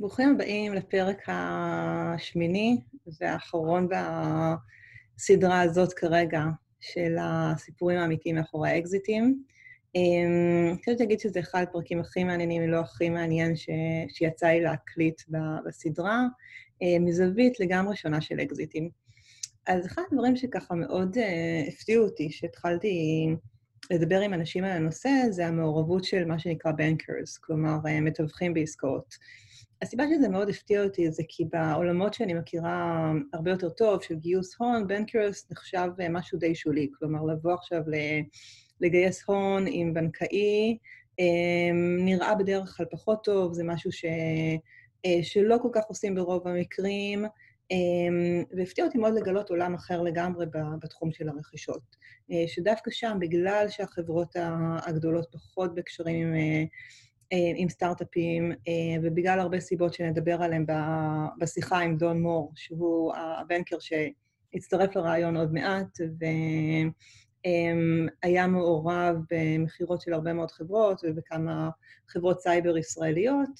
ברוכים הבאים לפרק השמיני והאחרון בסדרה הזאת כרגע של הסיפורים האמיתיים מאחורי האקזיטים. אני חושבת להגיד שזה אחד הפרקים הכי מעניינים, אם לא הכי מעניין, ש... שיצא לי להקליט בסדרה, מזווית לגמרי שונה של אקזיטים. אז אחד הדברים שככה מאוד uh, הפתיעו אותי, שהתחלתי לדבר עם אנשים על הנושא, זה המעורבות של מה שנקרא bankers, כלומר, uh, מתווכים בעסקאות. הסיבה שזה מאוד הפתיע אותי זה כי בעולמות שאני מכירה הרבה יותר טוב, של גיוס הון, bankers נחשב uh, משהו די שולי. כלומר, לבוא עכשיו לגייס הון עם בנקאי, um, נראה בדרך כלל פחות טוב, זה משהו ש... uh, שלא כל כך עושים ברוב המקרים. אמ, והפתיע אותי מאוד לגלות עולם אחר לגמרי בתחום של הרכישות. אה, שדווקא שם, בגלל שהחברות הגדולות פחות בקשרים עם, אה, אה, עם סטארט-אפים, ובגלל הרבה סיבות שנדבר עליהן בשיחה עם דון מור, שהוא הבנקר שהצטרף לרעיון עוד מעט, והיה מעורב במכירות של הרבה מאוד חברות ובכמה חברות סייבר ישראליות.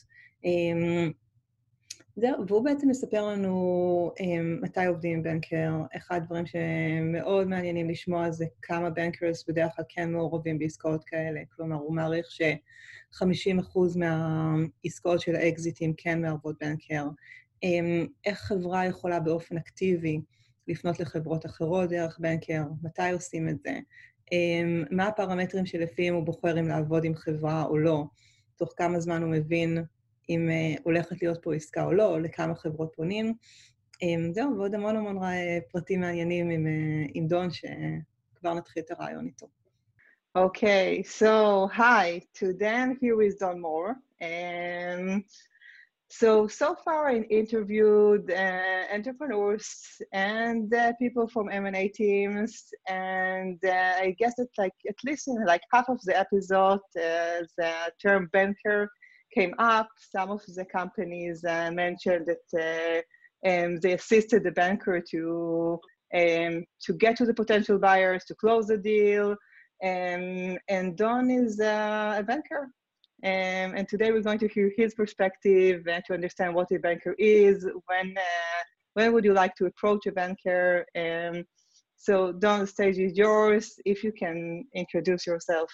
זהו, והוא בעצם מספר לנו um, מתי עובדים עם בנקר. אחד הדברים שמאוד מעניינים לשמוע זה כמה בנקרס בדרך כלל כן מעורבים בעסקאות כאלה. כלומר, הוא מעריך ש-50% מהעסקאות של האקזיטים כן מערבות בנקר. Um, איך חברה יכולה באופן אקטיבי לפנות לחברות אחרות דרך בנקר, מתי עושים את זה, um, מה הפרמטרים שלפיהם הוא בוחר אם לעבוד עם חברה או לא, תוך כמה זמן הוא מבין אם uh, הולכת להיות פה עסקה או לא, או לכמה חברות פונים. Um, זהו, ועוד המון המון פרטים מעניינים עם, uh, עם דון, שכבר נתחיל את הרעיון איתו. Okay, so hi, to Dan, here is Don Moore. Um, so, so far I interviewed uh, entrepreneurs and uh, people from M&A teams, and uh, I guess it's like at least in like half of the episode, uh, the term banker came up, some of the companies uh, mentioned that uh, um, they assisted the banker to um, to get to the potential buyers, to close the deal. Um, and Don is uh, a banker. Um, and today we're going to hear his perspective and to understand what a banker is, when, uh, when would you like to approach a banker. Um, so Don, the stage is yours. If you can introduce yourself.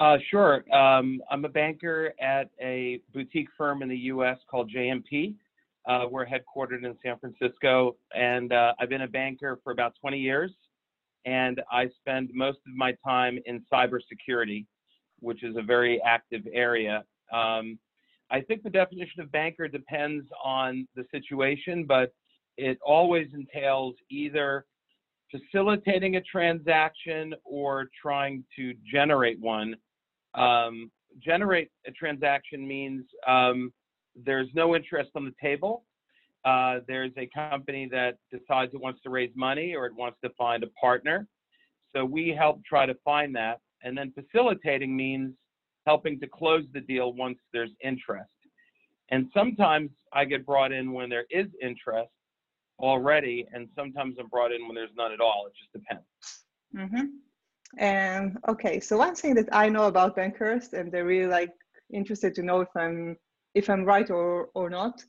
Uh, sure. Um, I'm a banker at a boutique firm in the U.S. called JMP. Uh, we're headquartered in San Francisco, and uh, I've been a banker for about 20 years. And I spend most of my time in cybersecurity, which is a very active area. Um, I think the definition of banker depends on the situation, but it always entails either facilitating a transaction or trying to generate one um, generate a transaction means um, there's no interest on the table. Uh, there's a company that decides it wants to raise money or it wants to find a partner. So we help try to find that. And then facilitating means helping to close the deal once there's interest. And sometimes I get brought in when there is interest already, and sometimes I'm brought in when there's none at all. It just depends. Mm-hmm. And okay, so one thing that I know about bankers, and they're really like interested to know if I'm if I'm right or or not,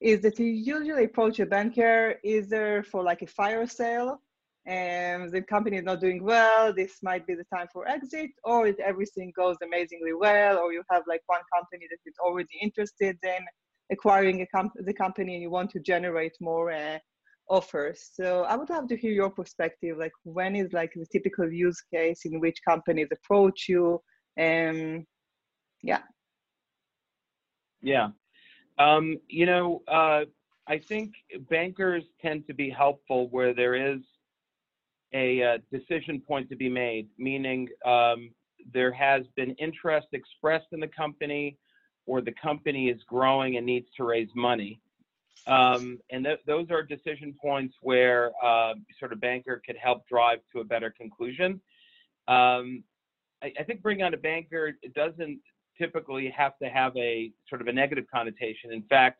is that you usually approach a banker either for like a fire sale, and the company is not doing well, this might be the time for exit, or if everything goes amazingly well, or you have like one company that is already interested in acquiring comp- the company and you want to generate more uh, offers. So I would love to hear your perspective. Like, when is like the typical use case in which companies approach you? And yeah. Yeah. Um, you know, uh, I think bankers tend to be helpful where there is a, uh, decision point to be made, meaning um, there has been interest expressed in the company or the company is growing and needs to raise money. Um, and th- those are decision points where uh, sort of banker could help drive to a better conclusion. Um, I, I, think bringing on a banker doesn't typically have to have a sort of a negative connotation. In fact,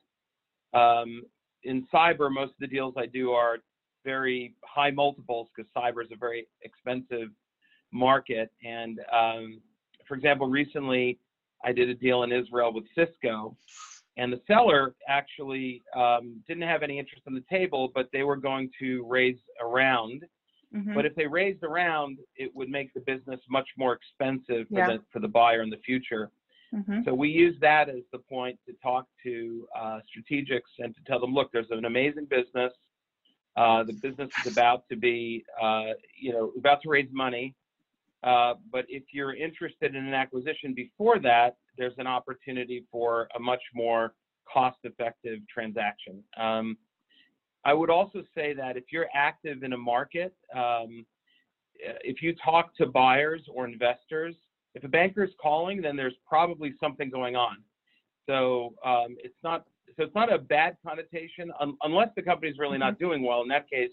um, in cyber, most of the deals I do are very high multiples because cyber is a very expensive market. And um, for example, recently I did a deal in Israel with Cisco, and the seller actually um, didn't have any interest on the table, but they were going to raise a round. Mhm. But if they raised a round, it would make the business much more expensive for, Yeah. the, for the buyer in the future. Mhm. So we use that as the point to talk to uh, strategics and to tell them, look, there's an amazing business. Uh, the business is about to be, uh, you know, about to raise money. Uh, but if you're interested in an acquisition before that, there's an opportunity for a much more cost-effective transaction. Um, I would also say that if you're active in a market, um, if you talk to buyers or investors, if a banker is calling, then there's probably something going on. So um, it's not so it's not a bad connotation un- unless the company's really not doing well. In that case,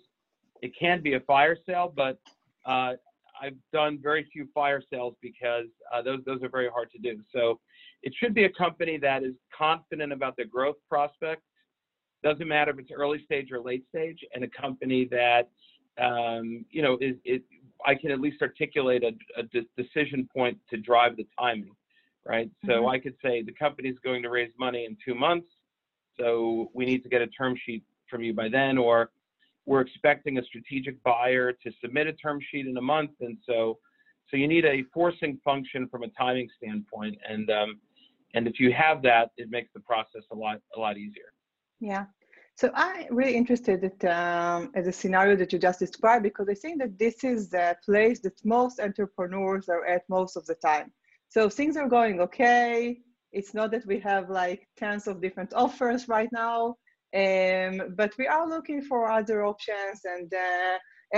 it can be a fire sale, but uh, I've done very few fire sales because uh, those those are very hard to do. So it should be a company that is confident about their growth prospects. Doesn't matter if it's early stage or late stage, and a company that um, you know is it. I can at least articulate a, a de- decision point to drive the timing, right? So Mhm. I could say the company is going to raise money in two months, so we need to get a term sheet from you by then, or we're expecting a strategic buyer to submit a term sheet in a month, and so so you need a forcing function from a timing standpoint, and um, and if you have that, it makes the process a lot a lot easier. Yeah. So I'm really interested at, um, at the scenario that you just described because I think that this is the place that most entrepreneurs are at most of the time. So things are going okay. It's not that we have like tons of different offers right now, um, but we are looking for other options. And uh,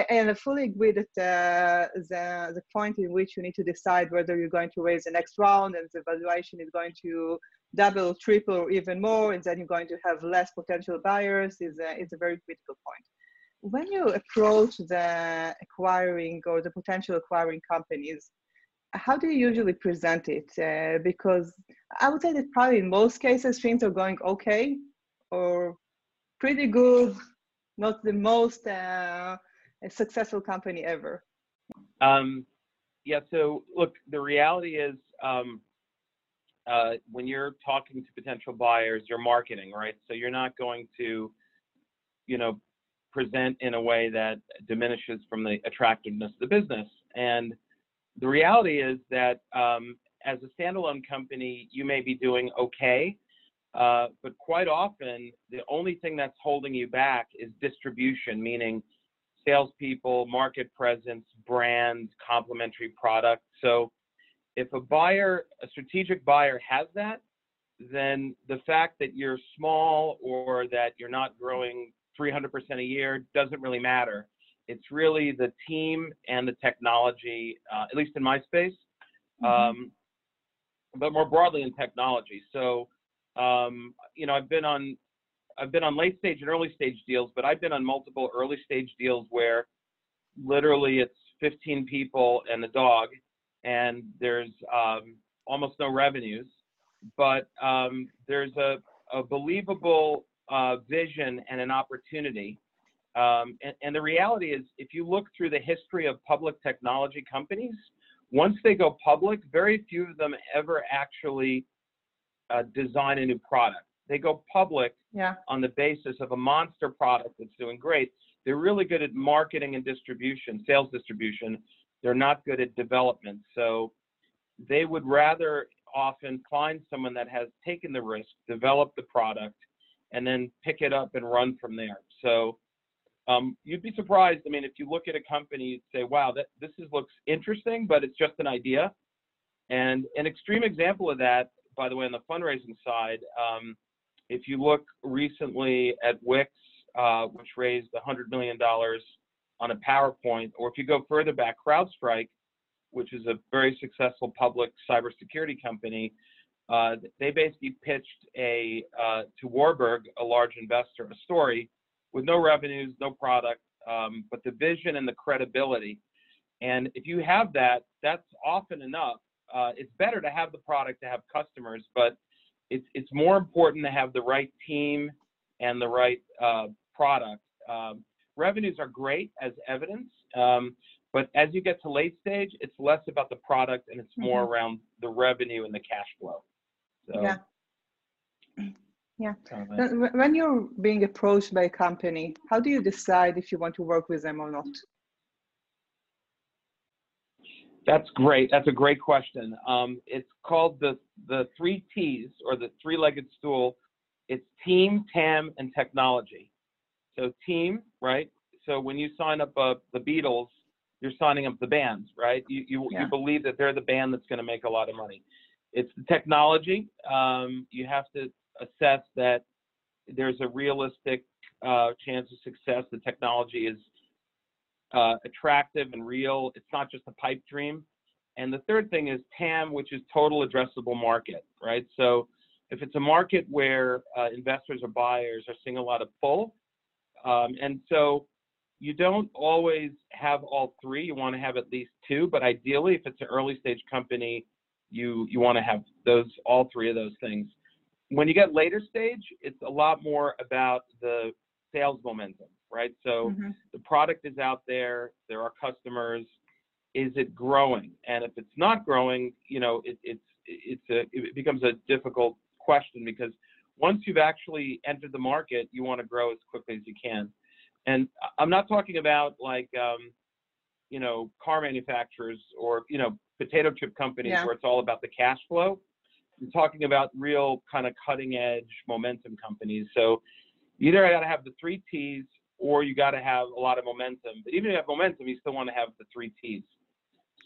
and I fully agree that uh, the the point in which you need to decide whether you're going to raise the next round and the valuation is going to double, triple, or even more, and then you're going to have less potential buyers is a, is a very critical point. When you approach the acquiring or the potential acquiring companies, how do you usually present it? Uh, because I would say that probably in most cases things are going okay or pretty good, not the most uh, successful company ever. Um, yeah. So look, the reality is, um, uh, when you're talking to potential buyers, you're marketing, right? So you're not going to, you know, present in a way that diminishes from the attractiveness of the business. And the reality is that um, as a standalone company, you may be doing okay, uh, but quite often the only thing that's holding you back is distribution, meaning salespeople, market presence, brand, complementary product. So if a buyer, a strategic buyer has that, then the fact that you're small or that you're not growing 300% a year doesn't really matter. It's really the team and the technology, uh, at least in my space, um, but more broadly in technology. So, um, you know, I've been on, I've been on late stage and early stage deals, but I've been on multiple early stage deals where literally it's 15 people and a dog, and there's um, almost no revenues, but um, there's a, a believable uh, vision and an opportunity. Um, and, and the reality is, if you look through the history of public technology companies, once they go public, very few of them ever actually uh, design a new product. They go public Yeah. on the basis of a monster product that's doing great. They're really good at marketing and distribution, sales distribution. They're not good at development. So they would rather often find someone that has taken the risk, develop the product, and then pick it up and run from there. So um, you'd be surprised. I mean, if you look at a company, you'd say, wow, that, this is, looks interesting, but it's just an idea. And an extreme example of that, by the way, on the fundraising side, um, if you look recently at Wiz, uh, which raised $100 million on a PowerPoint, or if you go further back, CrowdStrike, which is a very successful public cybersecurity company, uh, they basically pitched a uh, to Warburg, a large investor, a story with no revenues, no product, um, but the vision and the credibility. And if you have that, that's often enough. Uh, it's better to have the product to have customers, but it's it's more important to have the right team and the right uh, product. Um, revenues are great as evidence, um, But as you get to late stage, it's less about the product and it's more Mm-hmm. around the revenue and the cash flow. So, Yeah. Yeah. kind of a- Then wh- When you're being approached by a company, how do you decide if you want to work with them or not? That's great. That's a great question. Um, it's called the the three T's or the three-legged stool. It's team, TAM, and technology. So team, right? So when you sign up uh, the Beatles, you're signing up the bands, right? You you, Yeah. you believe that they're the band that's going to make a lot of money. It's the technology. Um, you have to assess that there's a realistic uh, chance of success. The technology is uh, attractive and real. It's not just a pipe dream. And the third thing is TAM, which is total addressable market, right? So if it's a market where uh, investors or buyers are seeing a lot of pull, um, and so you don't always have all three. You want to have at least two, but ideally, if it's an early stage company, you you want to have those all three of those things. When you get later stage, it's a lot more about the sales momentum, right? So Mhm. the product is out there, there are customers. Is it growing? And if it's not growing, you know, it, it's it's a it becomes a difficult question because once you've actually entered the market, you want to grow as quickly as you can. And I'm not talking about like um, you know car manufacturers or you know potato chip companies Yeah. where it's all about the cash flow. I'm talking about real kind of cutting edge momentum companies. So you either got to have the three T's or you got to have a lot of momentum. But even if you have momentum, you still want to have the three T's.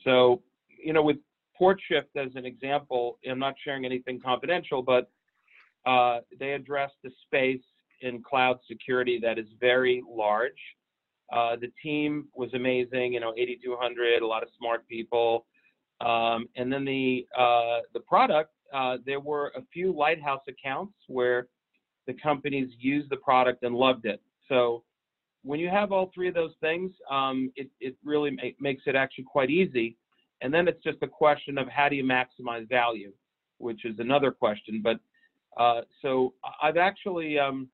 So, you know, with Portshift as an example, I'm not sharing anything confidential, but uh, they addressed the space in cloud security that is very large. Uh, the team was amazing, you know, 8,200, a lot of smart people. Um, and then the uh, the product, uh, there were a few lighthouse accounts where the companies used the product and loved it. So when you have all three of those things, um, it, it really ma- makes it actually quite easy. And then it's just a question of how do you maximize value, which is another question. But uh, so I've actually um,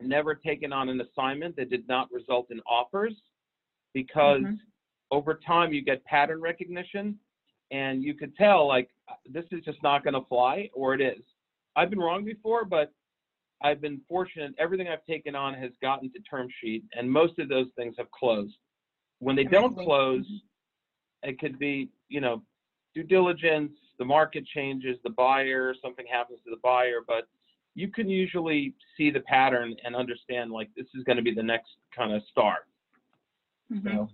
never taken on an assignment that did not result in offers because Mhm. over time you get pattern recognition and you could tell like this is just not going to fly or it is. I've been wrong before, but I've been fortunate. Everything I've taken on has gotten to term sheet, and most of those things have closed. When they don't close, it could be, you know, due diligence, the market changes, the buyer, something happens to the buyer, but you can usually see the pattern and understand like this is going to be the next kind of star. Mhm. So,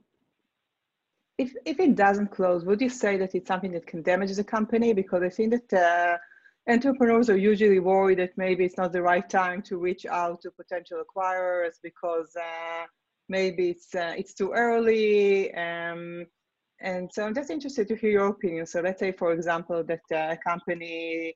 If if it doesn't close, would you say that it's something that can damage the company? Because I think that uh, entrepreneurs are usually worried that maybe it's not the right time to reach out to potential acquirers because uh, maybe it's uh, it's too early. Um, and so I'm just interested to hear your opinion. So let's say, for example, that uh, a company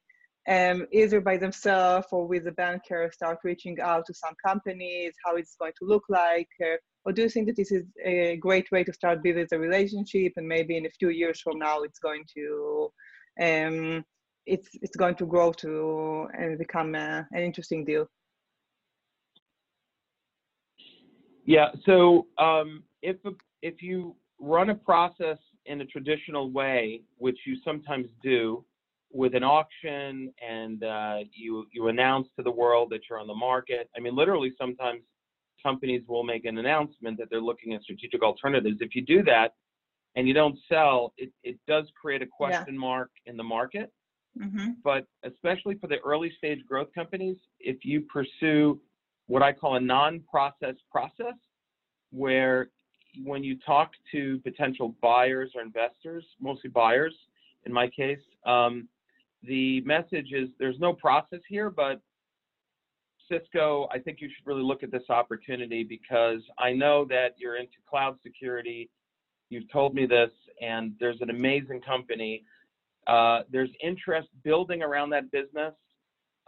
um, either by themselves or with a banker start reaching out to some companies, how it's going to look like. Uh, or do you think that this is a great way to start building a relationship and maybe in a few years from now it's going to um, it's it's going to grow to and become a, an interesting deal yeah. So um, if if you run a process in a traditional way, which you sometimes do, with an auction and uh, you you announce to the world that you're on the market. I mean, literally, sometimes companies will make an announcement that they're looking at strategic alternatives. If you do that and you don't sell, it, it does create a question mark in the market. Mm-hmm. But especially for the early stage growth companies, if you pursue what I call a non-process process, where when you talk to potential buyers or investors, mostly buyers in my case, um, the message is there's no process here, but Cisco, I think you should really look at this opportunity because I know that you're into cloud security. You've told me this, and there's an amazing company. Uh, there's interest building around that business.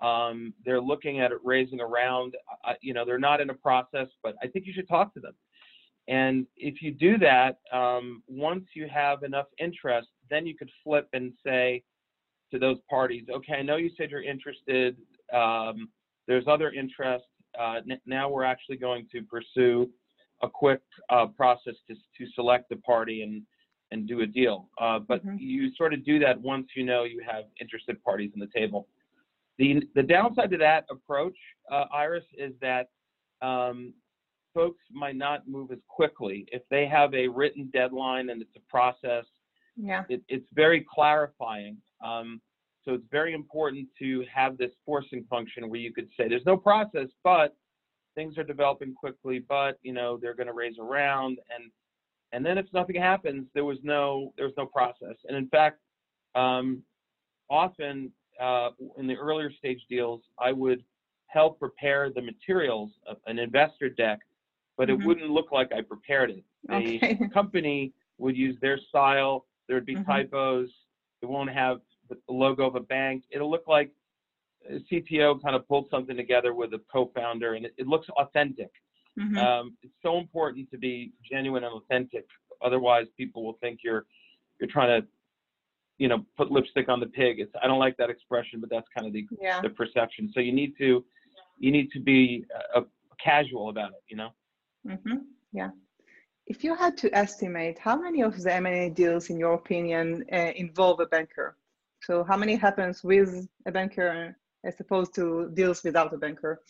Um, they're looking at it raising around. Uh, you know, they're not in a process, but I think you should talk to them. And if you do that, um, once you have enough interest, then you could flip and say to those parties, okay, I know you said you're interested. Um, there's other interest. Uh, n- now we're actually going to pursue a quick uh, process to to select the party and and do a deal. Uh, but Mhm. you sort of do that once you know you have interested parties on the table. The the downside to that approach, uh, Iris, is that um, folks might not move as quickly if they have a written deadline and it's a process. Yeah. It, it's very clarifying. Um, so it's very important to have this forcing function where you could say there's no process, but things are developing quickly, but you know they're going to raise a round, and and then if nothing happens, there was no there was no process. And in fact, um, often uh, in the earlier stage deals, I would help prepare the materials, of an investor deck, but Mhm. it wouldn't look like I prepared it. The Okay. company would use their style. There would be Mhm. typos. It won't have the logo of a bank. It'll look like a CTO kind of pulled something together with a co-founder, and it, it looks authentic. Mhm. Um, it's so important to be genuine and authentic. Otherwise, people will think you're you're trying to, you know, put lipstick on the pig. It's I don't like that expression, but that's kind of the yeah. the perception. So you need to you need to be uh, casual about it. You know. hmm Yeah. If you had to estimate how many of the M&A deals, in your opinion, uh, involve a banker? So how many happens with a banker as opposed to deals without a banker?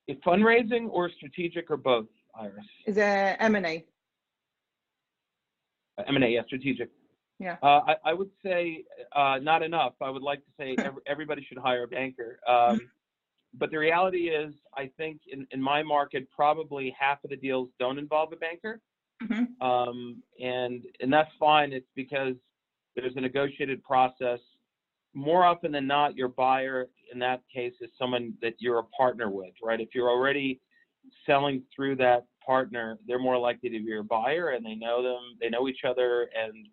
If fundraising or strategic or both, Iris. Is it M&A? Uh, M&A, yeah, strategic. Yeah. Uh, I, I would say uh, not enough. I would like to say every, everybody should hire a banker. Um, but the reality is, I think in, in my market, probably half of the deals don't involve a banker. Mhm. Um, and, and that's fine. It's because there's a negotiated process. More often than not, your buyer in that case is someone that you're a partner with, right? If you're already selling through that partner, they're more likely to be your buyer and they know them, they know each other, and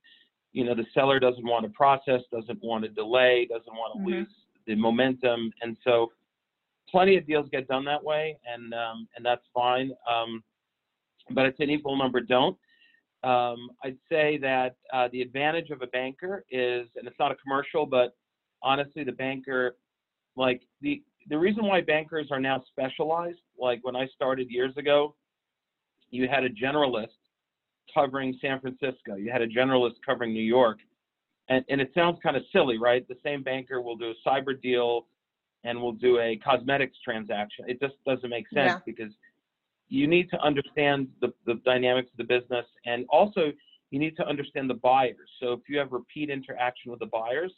you know the seller doesn't want to process, doesn't want to delay, doesn't want to Mhm. lose the momentum, and so plenty of deals get done that way, and um, and that's fine. Um, but it's an equal number don't. Um, I'd say that uh, the advantage of a banker is, and it's not a commercial, but honestly, the banker, like the the reason why bankers are now specialized, like when I started years ago, you had a generalist covering San Francisco, you had a generalist covering New York, and and it sounds kind of silly, right? The same banker will do a cyber deal and will do a cosmetics transaction. It just doesn't make sense Yeah. because you need to understand the, the dynamics of the business and also you need to understand the buyers. So if you have repeat interaction with the buyers,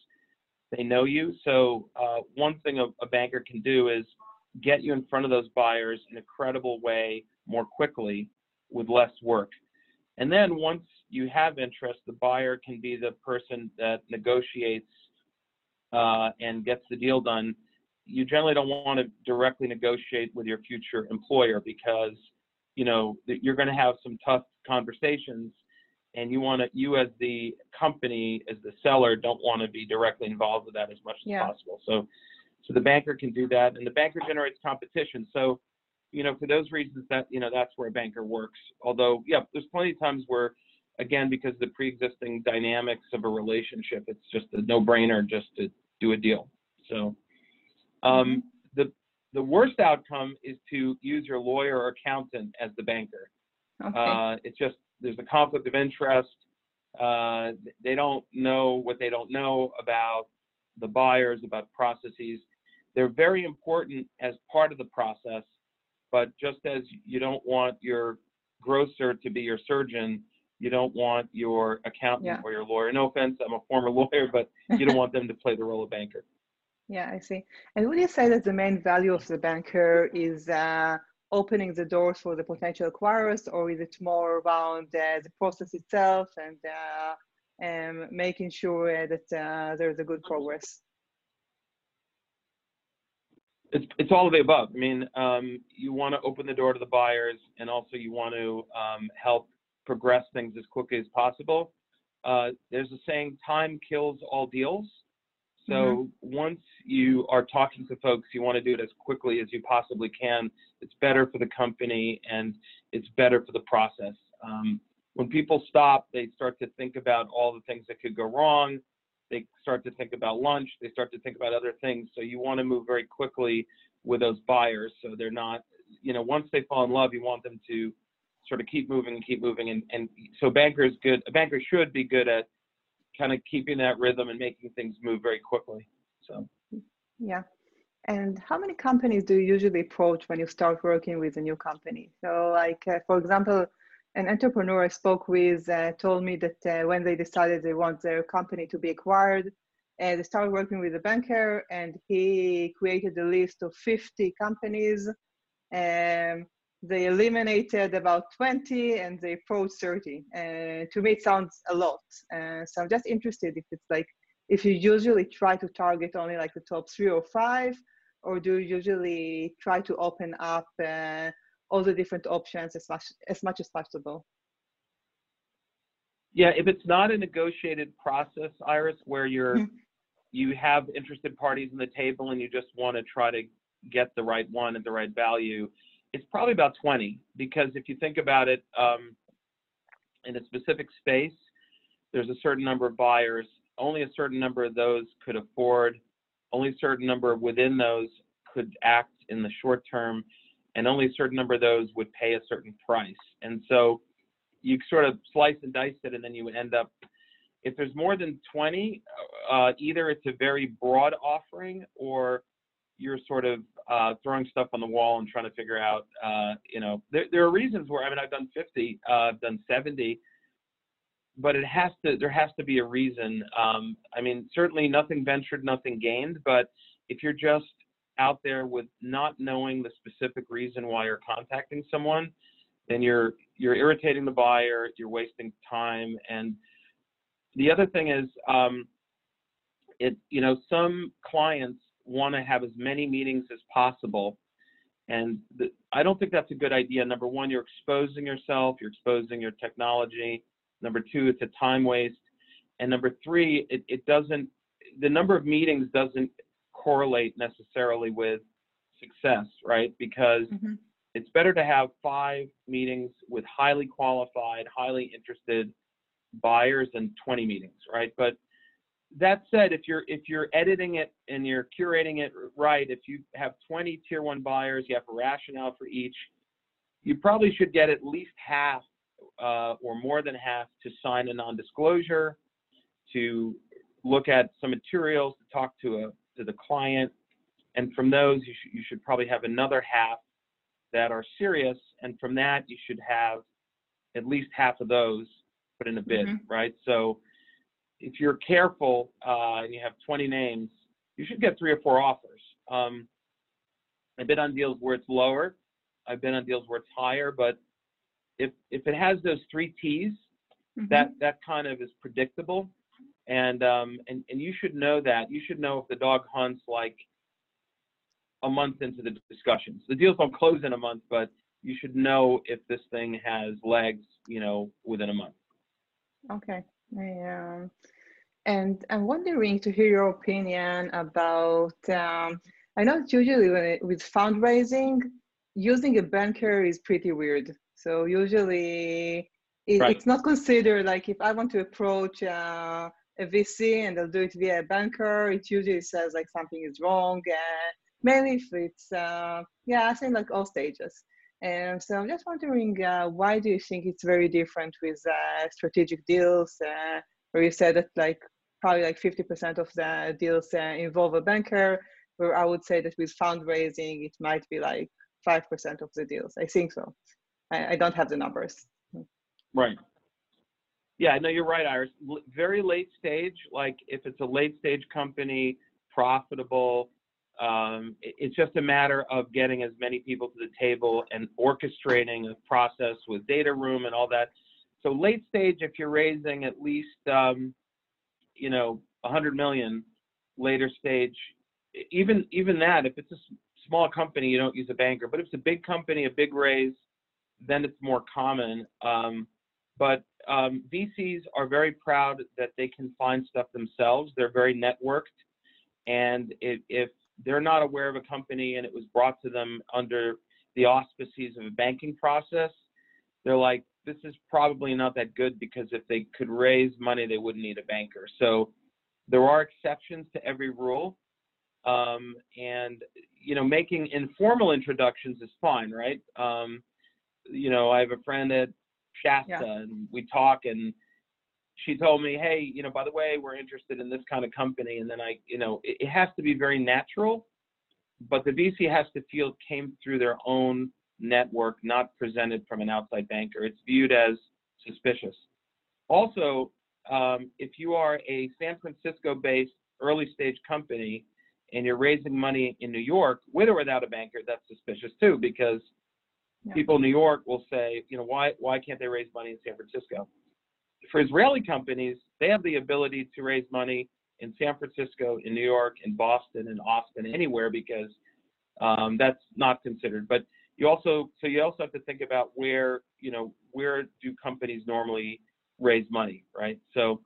they know you. So uh, one thing a, a banker can do is get you in front of those buyers in a credible way more quickly with less work. And then once you have interest, the buyer can be the person that negotiates uh, and gets the deal done. You generally don't want to directly negotiate with your future employer because you know you're going to have some tough conversations and you want to you as the company as the seller don't want to be directly involved with that as much as Yeah. possible. So so the banker can do that and the banker generates competition. So you know for those reasons that you know that's where a banker works. Although yeah there's plenty of times where again because the pre-existing dynamics of a relationship it's just a no-brainer just to do a deal. So um, the the worst outcome is to use your lawyer or accountant as the banker. Okay. uh, it's just there's a conflict of interest. Uh, they don't know what they don't know about the buyers, about processes. They're very important as part of the process, but just as you don't want your grocer to be your surgeon, you don't want your accountant Yeah. or your lawyer. No offense, I'm a former lawyer, but you don't want them to play the role of banker. Yeah, I see. And would you say that the main value of the banker is uh, opening the doors for the potential acquirers, or is it more around uh, the process itself and uh, um, making sure uh, that uh, there's a good progress? It's it's all of the above. I mean, um, you want to open the door to the buyers, and also you want to um, help progress things as quickly as possible. Uh, there's a saying, "Time kills all deals." So once you are talking to folks, you want to do it as quickly as you possibly can. It's better for the company and it's better for the process. Um, when people stop, they start to think about all the things that could go wrong. They start to think about lunch. They start to think about other things. So you want to move very quickly with those buyers, so they're not you know, once they fall in love, you want them to sort of keep moving and keep moving. And, and so bankers good, a banker should be good at kind of keeping that rhythm and making things move very quickly. So, yeah. And how many companies do you usually approach when you start working with a new company? So, like, uh, for example, an entrepreneur I spoke with uh, told me that uh, when they decided they want their company to be acquired, uh, they started working with a banker and he created a list of 50 companies. Um, they eliminated about 20 and they approached 30. Uh, to me, it sounds a lot. Uh, so I'm just interested if it's like, if you usually try to target only like the top three or five, or do you usually try to open up uh, all the different options as much as much as possible? Yeah, if it's not a negotiated process, Iris, where you're mm-hmm. you have interested parties on the table and you just want to try to get the right one at the right value, it's probably about 20 because if you think about it, um, in a specific space, there's a certain number of buyers. Only a certain number of those could afford. Only a certain number within those could act in the short term, and only a certain number of those would pay a certain price. And so you sort of slice and dice it, and then you end up. If there's more than 20, uh, either it's a very broad offering or you're sort of uh, throwing stuff on the wall and trying to figure out, uh, you know, there, there are reasons where, I mean, I've done 50, uh, I've done 70, but it has to, there has to be a reason. Um, I mean, certainly nothing ventured, nothing gained, but if you're just out there with not knowing the specific reason why you're contacting someone, then you're, you're irritating the buyer, you're wasting time. And the other thing is, um, it, you know, some clients want to have as many meetings as possible. And the, I don't think that's a good idea. Number one, you're exposing yourself, you're exposing your technology. Number two, it's a time waste. And number three, it, it doesn't, the number of meetings doesn't correlate necessarily with success, right? Because mm-hmm. it's better to have five meetings with highly qualified, highly interested buyers than 20 meetings, right? But that said, if you're if you're editing it and you're curating it right, if you have 20 tier one buyers, you have a rationale for each, you probably should get at least half uh, or more than half to sign a non-disclosure, to look at some materials, to talk to a to the client, and from those you should you should probably have another half that are serious, and from that you should have at least half of those put in a bid, mm-hmm. right? So if you're careful uh, and you have 20 names, you should get three or four offers. Um, I've been on deals where it's lower. I've been on deals where it's higher, but if if it has those three T's, mm-hmm. that that kind of is predictable, and um, and and you should know that. You should know if the dog hunts like a month into the discussions. The deals don't close in a month, but you should know if this thing has legs, you know, within a month. Okay. Yeah. And I'm wondering to hear your opinion about. Um, I know usually when it, with fundraising, using a banker is pretty weird. So usually it, right. it's not considered like if I want to approach uh, a VC and they'll do it via a banker, it usually says like something is wrong. And mainly if it's uh, yeah, I think like all stages. And so I'm just wondering, uh, why do you think it's very different with uh, strategic deals, uh, where you said that like probably like 50% of the deals uh, involve a banker, where I would say that with fundraising, it might be like 5% of the deals. I think so. I, I don't have the numbers. Right. Yeah, no, you're right, Iris. L- very late stage, like if it's a late stage company, profitable, um, it's just a matter of getting as many people to the table and orchestrating a process with data room and all that. So late stage, if you're raising at least, um, you know, 100 million, later stage, even even that, if it's a small company, you don't use a banker. But if it's a big company, a big raise, then it's more common. Um, but um, VCs are very proud that they can find stuff themselves. They're very networked, and if, if they're not aware of a company and it was brought to them under the auspices of a banking process, they're like, this is probably not that good because if they could raise money, they wouldn't need a banker. So there are exceptions to every rule. Um, and you know, making informal introductions is fine, right? Um, you know, I have a friend at Shasta, yeah. and we talk, and she told me, hey, you know, by the way, we're interested in this kind of company, and then I, you know, it, it has to be very natural, but the VC has to feel it came through their own network, not presented from an outside banker. It's viewed as suspicious. Also, um, if you are a San Francisco-based early stage company and you're raising money in New York with or without a banker, that's suspicious too, because yeah. people in New York will say, you know, why why can't they raise money in San Francisco? For Israeli companies, they have the ability to raise money in San Francisco, in New York, in Boston, in Austin, anywhere because um, that's not considered. But you also so you also have to think about where you know where do companies normally raise money, right? So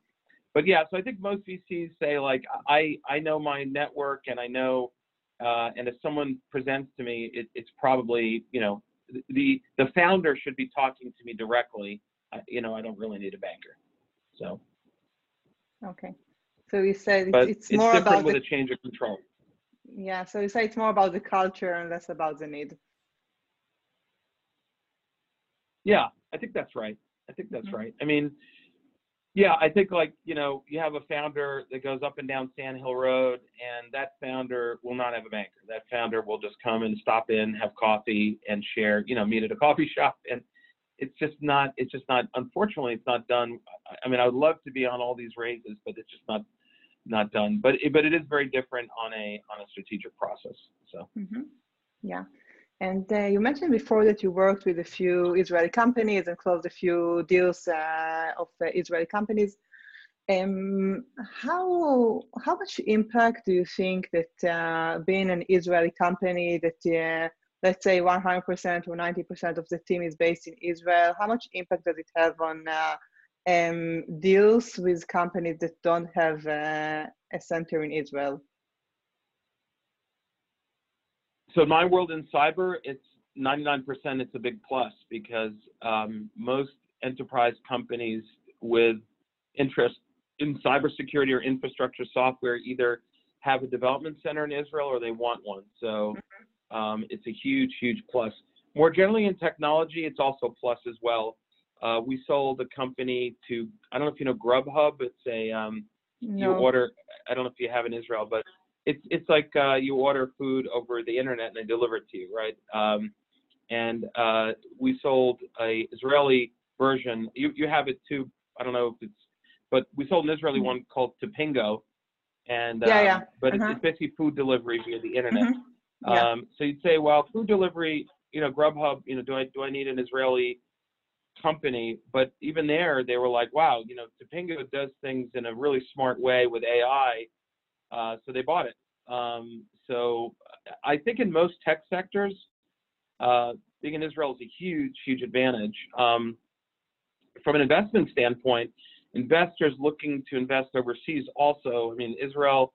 but yeah, so I think most VCs say like I I know my network and I know uh, and if someone presents to me, it, it's probably you know the the founder should be talking to me directly. I, you know, I don't really need a banker. So. Okay, so you said it's, it's, more different about with the, a change of control. Yeah, so you say it's more about the culture and less about the need. Yeah, I think that's right. I think that's mm-hmm. right. I mean, yeah, I think like, you know, you have a founder that goes up and down Sand Hill Road and that founder will not have a banker. That founder will just come and stop in, have coffee and share, you know, meet at a coffee shop. And it's just not, it's just not, unfortunately, it's not done. I mean, I would love to be on all these raises, but it's just not, not done. But, it, but it is very different on a, on a strategic process. So, mm-hmm. yeah. And uh, you mentioned before that you worked with a few Israeli companies and closed a few deals uh, of uh, Israeli companies. Um, how how much impact do you think that uh, being an Israeli company that uh, let's say 100% or 90% of the team is based in Israel, how much impact does it have on uh, um, deals with companies that don't have a center in Israel? so in my world in cyber, it's 99% it's a big plus because um, most enterprise companies with interest in cybersecurity or infrastructure software either have a development center in Israel or they want one. So um, it's a huge, huge plus. More generally in technology, it's also a plus as well. Uh, we sold a company to, I don't know if you know Grubhub. It's a, um, no. you order, I don't know if you have in Israel, but it's it's like uh, you order food over the internet and they deliver it to you, right? Um, and uh, we sold a Israeli version. You you have it too. I don't know if it's, but we sold an Israeli mm-hmm. one called Tapingo, and yeah, um, yeah. But uh-huh. it's, it's, basically food delivery via the internet. Mm-hmm. Yeah. Um, so you'd say, well, food delivery, you know, Grubhub, you know, do I do I need an Israeli company? But even there, they were like, wow, you know, Tapingo does things in a really smart way with AI uh, so they bought it. Um, so I think in most tech sectors, uh, being in Israel is a huge, huge advantage. Um, from an investment standpoint, investors looking to invest overseas also, I mean, Israel,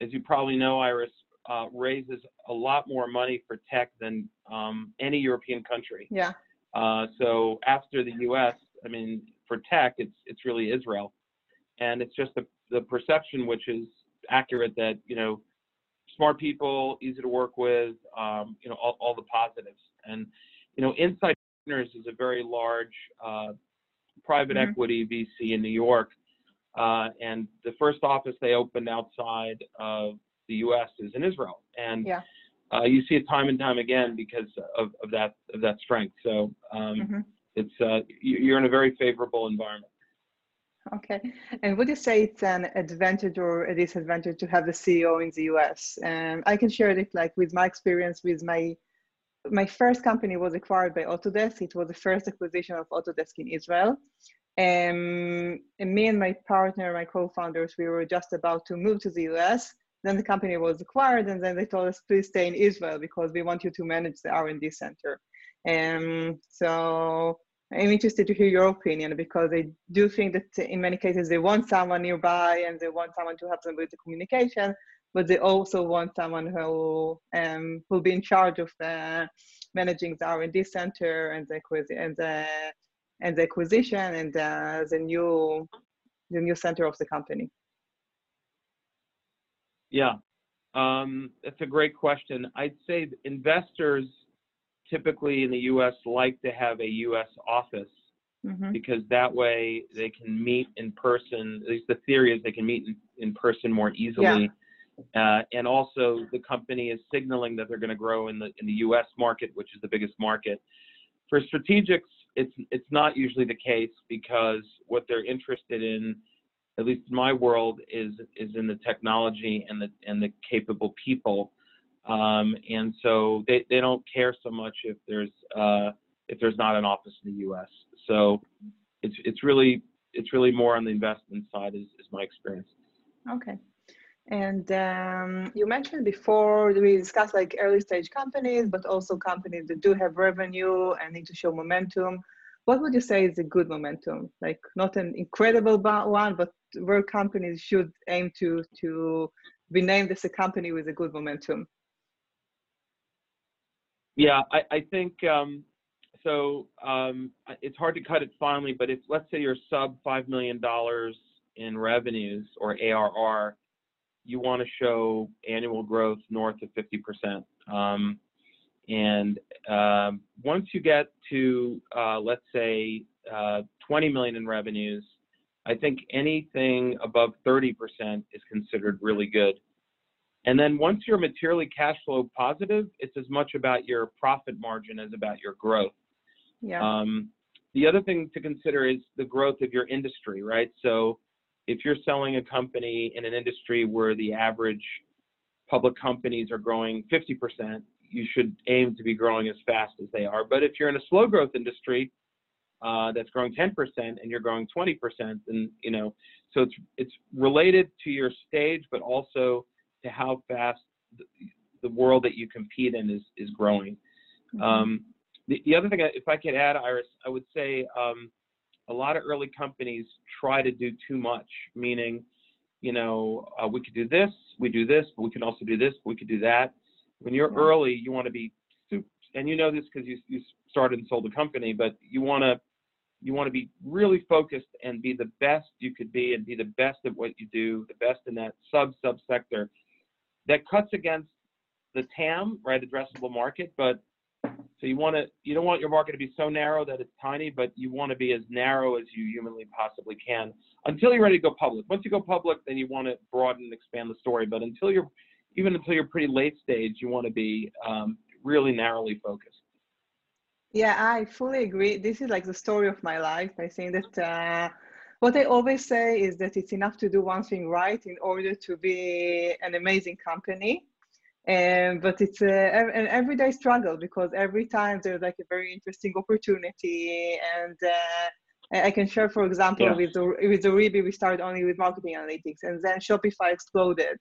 as you probably know, Iris, uh, raises a lot more money for tech than um, any European country. Yeah. Uh, so after the U.S., I mean, for tech, it's it's really Israel, and it's just the the perception, which is accurate that you know smart people, easy to work with, um, you know all, all, the positives. And you know Insight Partners is a very large uh, private mm-hmm. equity VC in New York, uh, and the first office they opened outside of the U.S. is in Israel, and yeah. uh, you see it time and time again because of, of that of that strength. So um, mm-hmm. it's uh, you're in a very favorable environment. Okay. And would you say it's an advantage or a disadvantage to have the CEO in the US? And I can share it like with my experience with my my first company was acquired by Autodesk. It was the first acquisition of Autodesk in Israel. Um, and me and my partner, my co-founders, we were just about to move to the US. Then the company was acquired, and then they told us, please stay in Israel because we want you to manage the R&D center. And um, so I'm interested to hear your opinion because I do think that in many cases they want someone nearby and they want someone to help them with the communication, but they also want someone who um, will be in charge of the managing the R&D center and the and the and the acquisition and the, the new the new center of the company. Yeah, Um, that's a great question. I'd say investors typically in the U.S. like to have a U.S. office mm-hmm. because that way they can meet in person. At least the theory is they can meet in, in person more easily. Yeah. Uh, and also, the company is signaling that they're going to grow in the in the U.S. market, which is the biggest market. For strategics, it's it's not usually the case because what they're interested in at least my world, is is in the technology and the and the capable people. Um, and so they, they don't care so much if there's uh, if there's not an office in the U.S. So it's it's really it's really more on the investment side is, is my experience. Okay. And um, you mentioned before we discussed like early stage companies, but also companies that do have revenue and need to show momentum what would you say is a good momentum? Like not an incredible one, but where companies should aim to to be named as a company with a good momentum. Yeah, I, I think um, so. Um, it's hard to cut it finally, but if let's say you're sub five million dollars in revenues or ARR, you want to show annual growth north of 50%. Um, and um, once you get to, uh, let's say, uh, 20 million in revenues, I think anything above 30% is considered really good. And then once you're materially cash flow positive, it's as much about your profit margin as about your growth. Yeah. Um, the other thing to consider is the growth of your industry, right? So if you're selling a company in an industry where the average public companies are growing 50%, you should aim to be growing as fast as they are. But if you're in a slow growth industry uh, that's growing 10% and you're growing 20%, then you know, so it's it's related to your stage, but also to how fast the, the world that you compete in is is growing. Mm-hmm. Um, the, the other thing, if I could add, Iris, I would say um, a lot of early companies try to do too much, meaning, you know, uh, we could do this, we do this, but we can also do this, we could do that. When you're yeah. early, you want to be and you know this because you you started and sold a company, but you want to you want to be really focused and be the best you could be and be the best at what you do, the best in that sub sub sector. That cuts against the TAM, right, addressable market, but so you want to you don't want your market to be so narrow that it's tiny, but you want to be as narrow as you humanly possibly can until you're ready to go public. Once you go public, then you want to broaden and expand the story. But until you're even until you're pretty late stage, you want to be um, really narrowly focused. Yeah, I fully agree. This is like the story of my life. I think that uh, what I always say is that it's enough to do one thing right in order to be an amazing company. And but it's a, an everyday struggle because every time there's like a very interesting opportunity and uh, I can share, for example, yeah. with the, with the Ruby, we started only with marketing analytics, and then Shopify exploded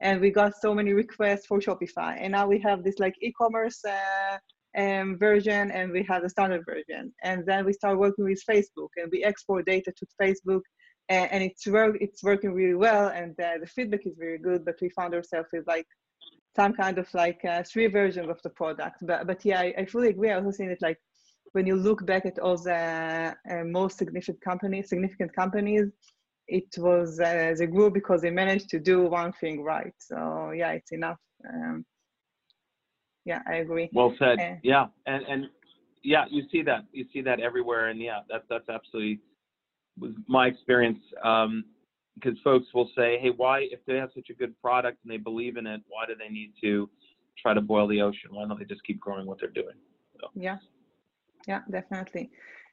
and we got so many requests for Shopify. And now we have this like e-commerce uh, um, version and we have the standard version. And then we start working with Facebook and we export data to Facebook and, and it's work it's working really well and uh, the feedback is very good. But we found ourselves with like some kind of like uh, three versions of the product. But but yeah, I, I fully agree. I also think it like when you look back at all the uh, most significant companies, significant companies, it was uh, the group because they managed to do one thing right. So yeah, it's enough. Um, yeah, I agree. Well said. Uh, yeah, and and yeah, you see that you see that everywhere, and yeah, that's that's absolutely was my experience. Um, because folks will say, hey, why if they have such a good product and they believe in it, why do they need to try to boil the ocean? Why don't they just keep growing what they're doing? So. Yeah, yeah, definitely.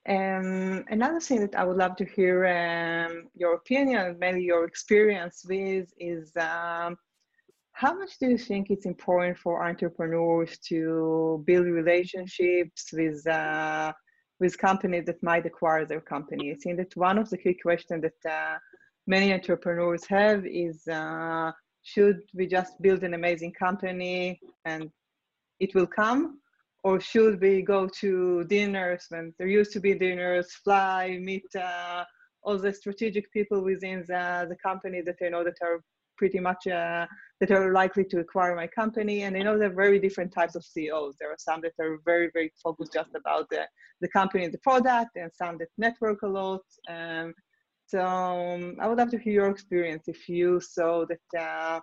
Um, another thing that I would love to hear um, your opinion, maybe your experience with, is um, how much do you think it's important for entrepreneurs to build relationships with uh, with companies that might acquire their company? I think that one of the key questions that uh, many entrepreneurs have is uh, should we just build an amazing company and it will come or should we go to dinners when there used to be dinners, fly, meet uh, all the strategic people within the, the company that I know that are pretty much uh, that are likely to acquire my company. And I know there are very different types of CEOs. There are some that are very, very focused just about the, the company and the product, and some that network a lot. Um, so um, I would love to hear your experience if you saw that uh,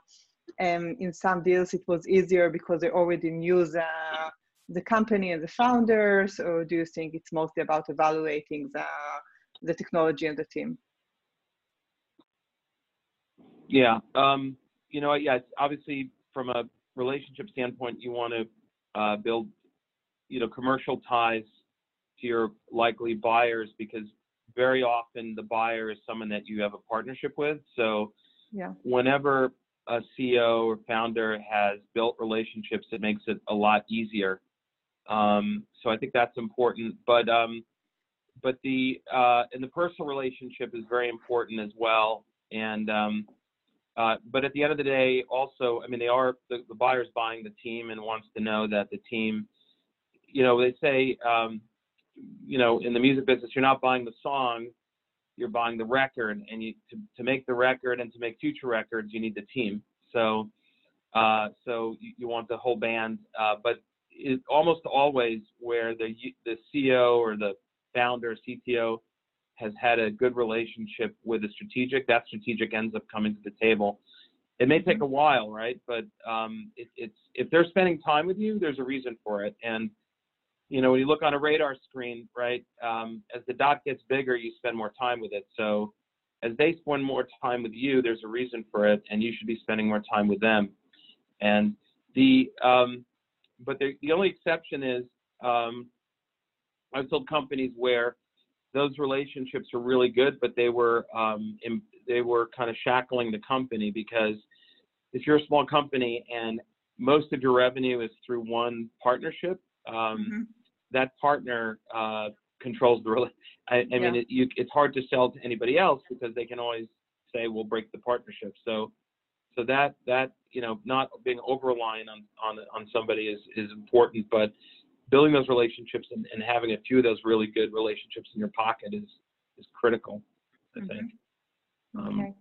um, in some deals it was easier because they already knew the, the company and the founders, or do you think it's mostly about evaluating the, the technology and the team? Yeah, um, you know, yeah, obviously from a relationship standpoint, you want to uh, build, you know, commercial ties to your likely buyers because very often the buyer is someone that you have a partnership with. So yeah. whenever a CEO or founder has built relationships, it makes it a lot easier. Um, so I think that's important. But um, but the uh, and the personal relationship is very important as well. And um, uh, but at the end of the day, also, I mean, they are the, the buyer's buying the team and wants to know that the team, you know, they say, um, you know, in the music business, you're not buying the song, you're buying the record, and you to, to make the record and to make future records, you need the team. So, uh, so you, you, want the whole band, uh, but it, almost always where the the CEO or the founder, CTO has had a good relationship with a strategic, that strategic ends up coming to the table. It may take mm-hmm. a while, right? But um, it, it's if they're spending time with you, there's a reason for it. And you know, when you look on a radar screen, right, um, as the dot gets bigger, you spend more time with it. So as they spend more time with you, there's a reason for it, and you should be spending more time with them. And the um, but the, the only exception is um, I've told companies where those relationships are really good, but they were um, in, they were kind of shackling the company because if you're a small company and most of your revenue is through one partnership, um, mm-hmm. that partner uh, controls the. I, I yeah. mean, it, you, it's hard to sell to anybody else because they can always say we'll break the partnership. So, so that that you know, not being over reliant on on on somebody is is important, but building those relationships and, and having a few of those really good relationships in your pocket is is critical. I mm-hmm. think. Um, okay.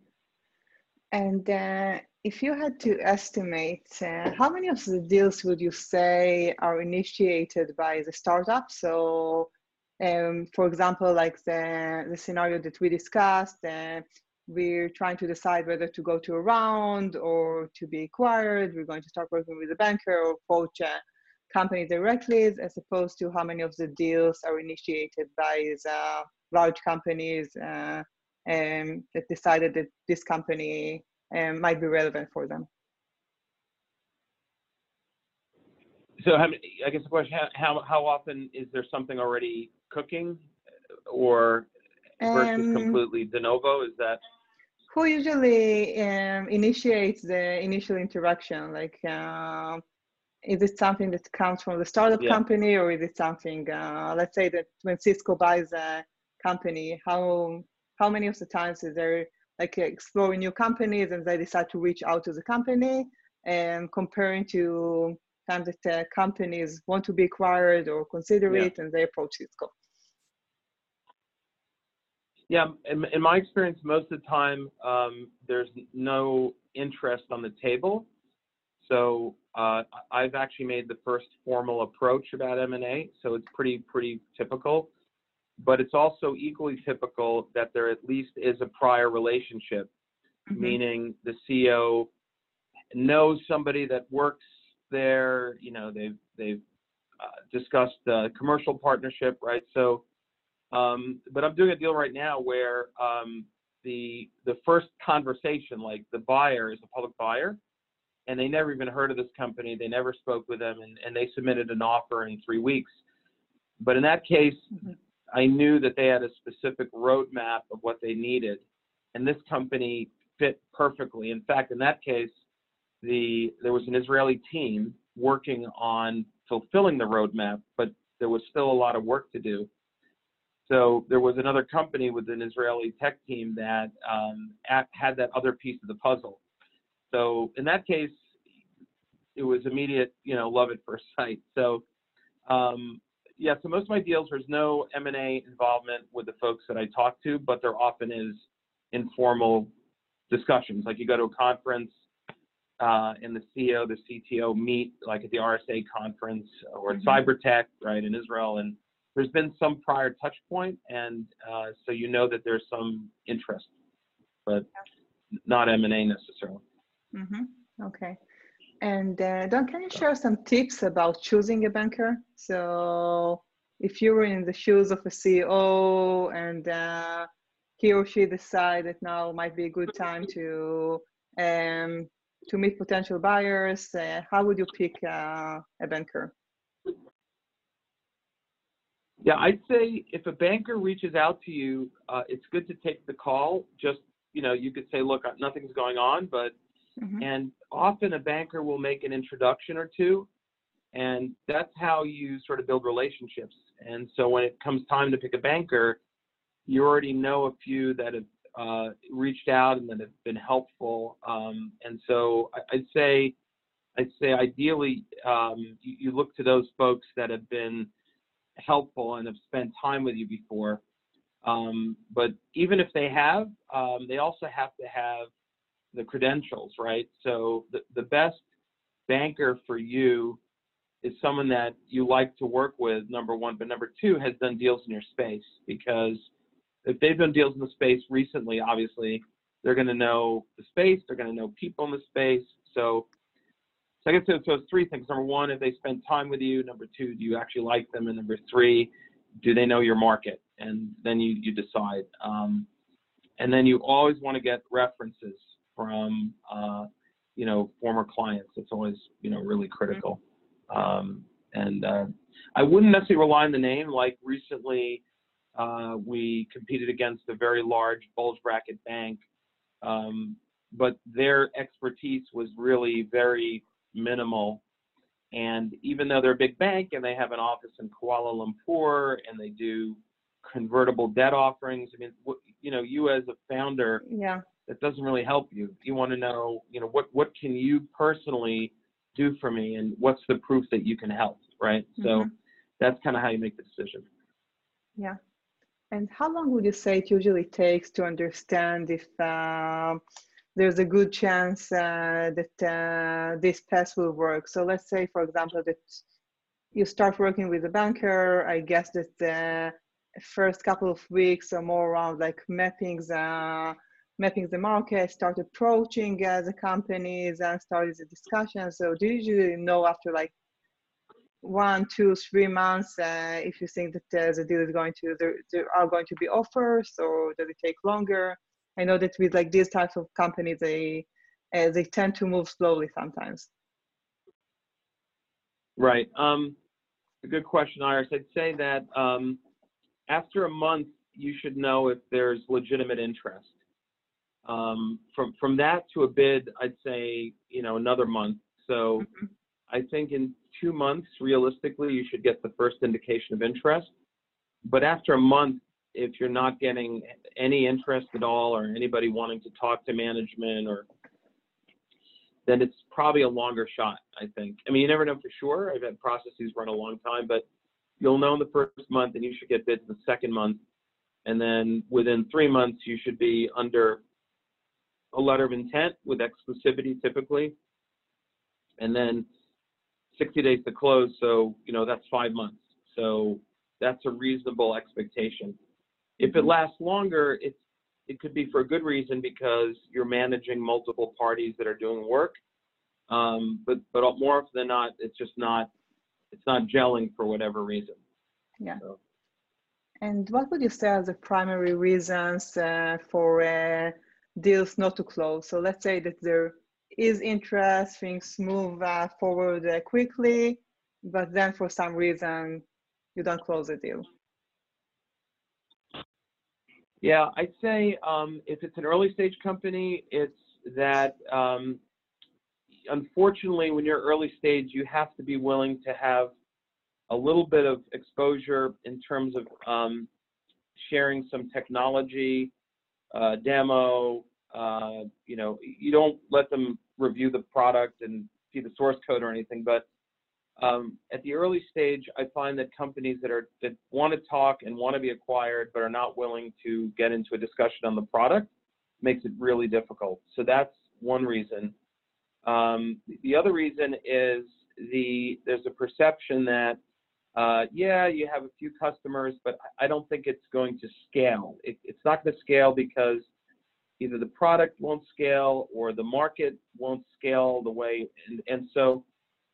And uh, if you had to estimate, uh, how many of the deals would you say are initiated by the startup? So, um, for example, like the, the scenario that we discussed, uh, we're trying to decide whether to go to a round or to be acquired. We're going to start working with a banker or approach a company directly, as opposed to how many of the deals are initiated by large companies uh, um, that decided that this company um, might be relevant for them. So, how, I guess the question: how how often is there something already cooking, or versus um, completely de novo? Is that who usually um, initiates the initial interaction? Like, uh, is it something that comes from the startup yeah. company, or is it something? Uh, let's say that when Cisco buys a company, how how many of the times is there like exploring new companies and they decide to reach out to the company and comparing to times that uh, companies want to be acquired or consider yeah. it and they approach Cisco? Yeah, in, in my experience, most of the time um, there's no interest on the table. So uh, I've actually made the first formal approach about M&A, so it's pretty pretty typical but it's also equally typical that there at least is a prior relationship, mm-hmm. meaning the CEO knows somebody that works there. You know, they've they've uh, discussed the commercial partnership, right? So, um, but I'm doing a deal right now where um, the the first conversation, like the buyer is a public buyer, and they never even heard of this company. They never spoke with them, and, and they submitted an offer in three weeks. But in that case, mm-hmm. I knew that they had a specific roadmap of what they needed, and this company fit perfectly. In fact, in that case, the there was an Israeli team working on fulfilling the roadmap, but there was still a lot of work to do. So there was another company with an Israeli tech team that um, at, had that other piece of the puzzle. So in that case, it was immediate, you know, love at first sight. So um, yeah, so most of my deals, there's no M&A involvement with the folks that I talk to, but there often is informal discussions. Like you go to a conference uh, and the CEO, the CTO meet like at the RSA conference or at mm-hmm. Cybertech, right, in Israel. And there's been some prior touch point, and uh, so you know that there's some interest, but not M&A necessarily. Mm-hmm. Okay. And uh, Don, can you share some tips about choosing a banker? So if you were in the shoes of a CEO and uh, he or she decide that now might be a good time to um, to meet potential buyers, uh, how would you pick uh, a banker? Yeah, I'd say if a banker reaches out to you, uh, it's good to take the call. Just you know, you could say, look, nothing's going on, but mm-hmm. and often a banker will make an introduction or two, and that's how you sort of build relationships. And so when it comes time to pick a banker, you already know a few that have uh, reached out and that have been helpful. Um, and so I'd say, I'd say ideally um, you, you look to those folks that have been helpful and have spent time with you before. Um, but even if they have, um, they also have to have the credentials, right? So the, the best banker for you is someone that you like to work with, number one, but number two, has done deals in your space because if they've done deals in the space recently, obviously they're going to know the space, they're going to know people in the space. So so I guess so, so three things. Number one, if they spend time with you. Number two, do you actually like them? And number three, do they know your market? And then you, you decide. Um, and then you always want to get references from, uh, you know, former clients. It's always, you know, really critical. Um, and uh, I wouldn't necessarily rely on the name. Like recently, uh, we competed against a very large bulge bracket bank, um, but their expertise was really very minimal. And even though they're a big bank and they have an office in Kuala Lumpur and they do convertible debt offerings, I mean, you know, you as a founder, yeah, that doesn't really help you. You want to know, you know, what what can you personally do for me, and what's the proof that you can help, right? Mm-hmm. So that's kind of how you make the decision. Yeah. And how long would you say it usually takes to understand if uh, there's a good chance uh, that uh, this path will work. So let's say, for example, that you start working with a banker. I guess that the first couple of weeks are more around like mapping the mapping the market, start approaching uh, the companies, and start the discussion. So do you usually know after like one, two, three months uh, if you think that uh, the deal is going to there, there are going to be offers, or does it take longer? I know that with like these types of companies, they uh, they tend to move slowly sometimes. Right. Um, a good question, Iris. I'd say that um, after a month, you should know if there's legitimate interest. Um, from from that to a bid, I'd say you know another month. So. I think in two months, realistically, you should get the first indication of interest. But after a month, if you're not getting any interest at all or anybody wanting to talk to management or then it's probably a longer shot, I think. I mean, you never know for sure. I've had processes run a long time, but you'll know in the first month and you should get bids in the second month. And then within three months, you should be under a letter of intent with exclusivity typically. And then 60 days to close. So, you know, that's five months. So that's a reasonable expectation. If it lasts longer, it's it could be for a good reason because you're managing multiple parties that are doing work. Um, but but more often than not, it's just not it's not gelling for whatever reason. Yeah. So. And what would you say are the primary reasons uh, for uh, deals not to close? So let's say that there is interest, things move uh, forward uh, quickly, but then for some reason you don't close the deal. Yeah, I'd say um, if it's an early stage company, it's that um, unfortunately, when you're early stage, you have to be willing to have a little bit of exposure in terms of um, sharing some technology, uh, demo. Uh, you know, you don't let them review the product and see the source code or anything, but um, at the early stage, I find that companies that are that want to talk and want to be acquired but are not willing to get into a discussion on the product makes it really difficult. So that's one reason. Um, the other reason is the there's a perception that uh, yeah, you have a few customers, but I don't think it's going to scale. It, it's not going to scale because either the product won't scale or the market won't scale the way, and, and so,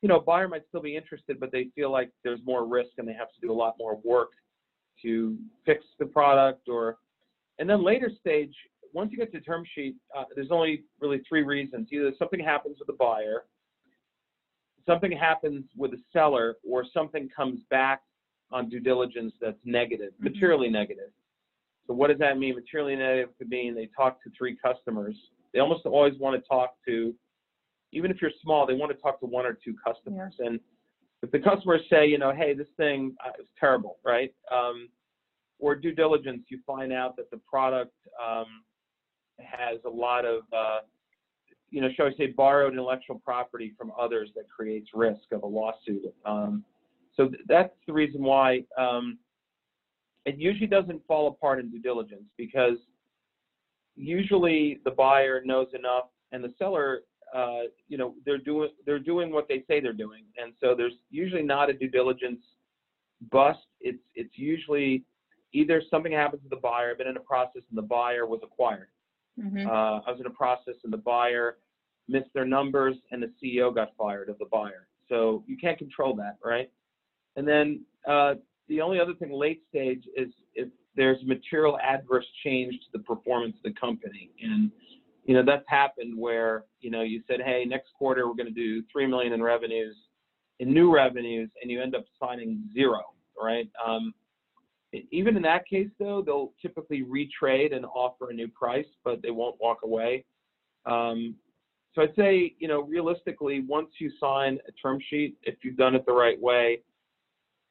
you know, a buyer might still be interested, but they feel like there's more risk and they have to do a lot more work to fix the product or, and then later stage, once you get to term sheet, uh, there's only really three reasons. Either something happens with the buyer, something happens with the seller, or something comes back on due diligence that's negative, Mhm. materially negative. So what does that mean? Materially negative could mean they talk to three customers. They almost always want to talk to, even if you're small, they want to talk to one or two customers. And if the customers say, you know, hey, this thing uh, is terrible, right? Um, or due diligence, you find out that the product um, has a lot of, uh, you know, shall we say, borrowed intellectual property from others that creates risk of a lawsuit. Um, so th- that's the reason why um, it usually doesn't fall apart in due diligence because usually the buyer knows enough and the seller, uh, you know, they're doing they're doing what they say they're doing, and so there's usually not a due diligence bust. It's it's usually either something happens to the buyer, I've been in a process and the buyer was acquired. Mhm. Uh, I was in a process and the buyer missed their numbers and the CEO got fired of the buyer. So you can't control that, right? And then uh, the only other thing late stage is if there's material adverse change to the performance of the company. And, you know, that's happened where, you know, you said, hey, next quarter we're going to do 3 million in revenues, in new revenues, and you end up signing zero, right? Um, even in that case, though, they'll typically retrade and offer a new price, but they won't walk away. Um, so I'd say, you know, realistically, once you sign a term sheet, if you've done it the right way,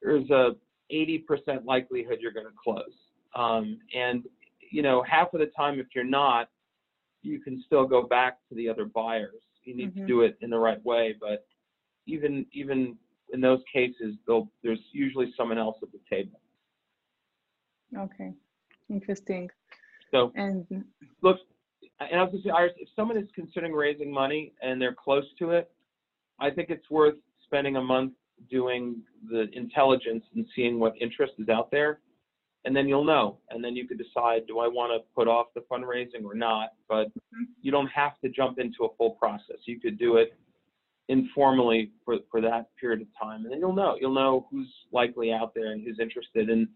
there's a 80% likelihood you're going to close. Um, and, you know, half of the time, if you're not, you can still go back to the other buyers. You need to Mhm. do it in the right way, but even even in those cases, there's usually someone else at the table. Okay, interesting. So And look, and I was going to say, Iris, if someone is considering raising money and they're close to it, I think it's worth spending a month doing the intelligence and seeing what interest is out there. And then you'll know. And then you could decide, do I want to put off the fundraising or not? But mm-hmm. you don't have to jump into a full process. You could do it informally for, for that period of time. And then you'll know. You'll know who's likely out there and who's interested. And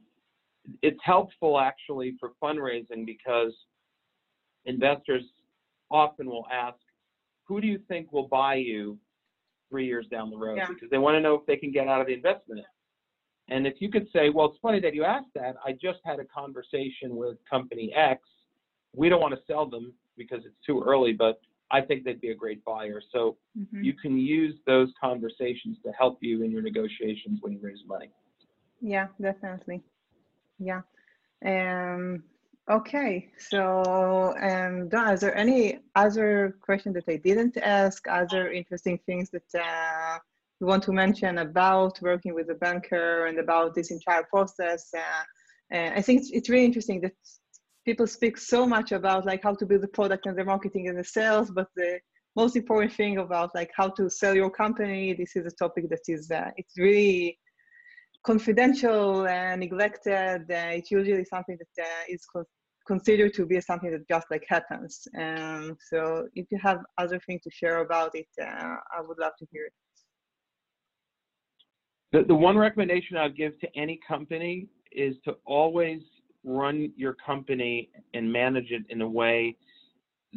it's helpful actually for fundraising because investors often will ask, who do you think will buy you three years down the road? Yeah. Because they want to know if they can get out of the investment. And if you could say, well, it's funny that you asked that. I just had a conversation with company X. We don't want to sell them because it's too early, but I think they'd be a great buyer. So mhm. you can use those conversations to help you in your negotiations when you raise money. Yeah, definitely. Yeah. Um, okay. So, um, Don, is there any other question that I didn't ask? Other interesting things that uh, you want to mention about working with a banker and about this entire process? Uh, and I think it's, really interesting that people speak so much about like how to build the product and the marketing and the sales, but the most important thing about like how to sell your company, this is a topic that is uh, it's really confidential and neglected. Uh, it's usually something that uh, is con- considered to be something that just like happens. Um, so if you have other things to share about it, uh, I would love to hear it. The, the one recommendation I'd give to any company is to always run your company and manage it in a way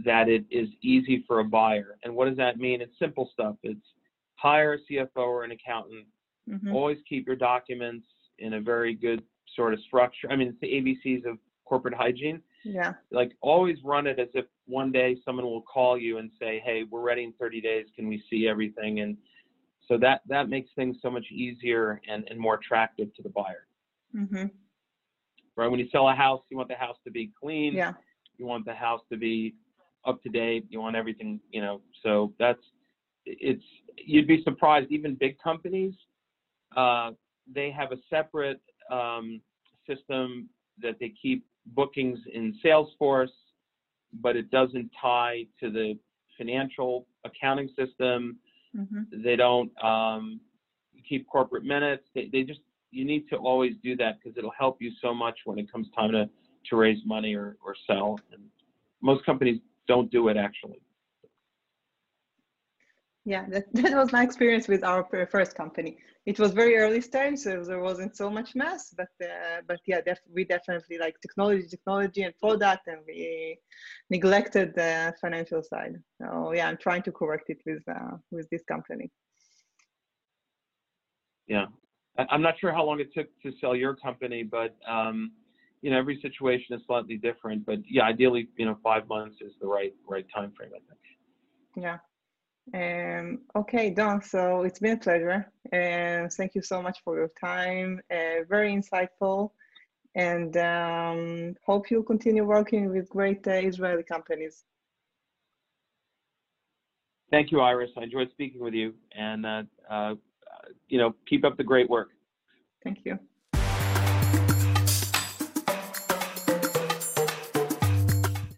that it is easy for a buyer. And what does that mean? It's simple stuff. It's hire a CFO or an accountant. Mhm. Always keep your documents in a very good sort of structure. I mean, it's the ABCs of corporate hygiene. Yeah. Like always run it as if one day someone will call you and say, "Hey, we're ready in 30 days. Can we see everything?" And so that that makes things so much easier and, and more attractive to the buyer. hmm Right? When you sell a house, you want the house to be clean. Yeah. You want the house to be up to date. You want everything, you know. So that's it's you'd be surprised. Even big companies, uh, they have a separate um, system that they keep bookings in Salesforce, but it doesn't tie to the financial accounting system. Hmm They don't um, keep corporate minutes. They, they just you need to always do that because it'll help you so much when it comes time to to raise money or or sell. And most companies don't do it actually. Yeah, that, that was my experience with our first company. It was very early stage, so there wasn't so much mess, but uh, but yeah, def we definitely like technology, technology, and product, and we neglected the financial side. So yeah, I'm trying to correct it with uh, with this company. Yeah, I'm not sure how long it took to sell your company, but um, you know every situation is slightly different. But yeah, ideally, you know, five months is the right right time frame, I think. Yeah. Um, okay, Don, so it's been a pleasure. And thank you so much for your time. Uh, very insightful. And um, hope you continue working with great uh, Israeli companies. Thank you, Iris. I enjoyed speaking with you. And, uh, uh, you know, keep up the great work. Thank you.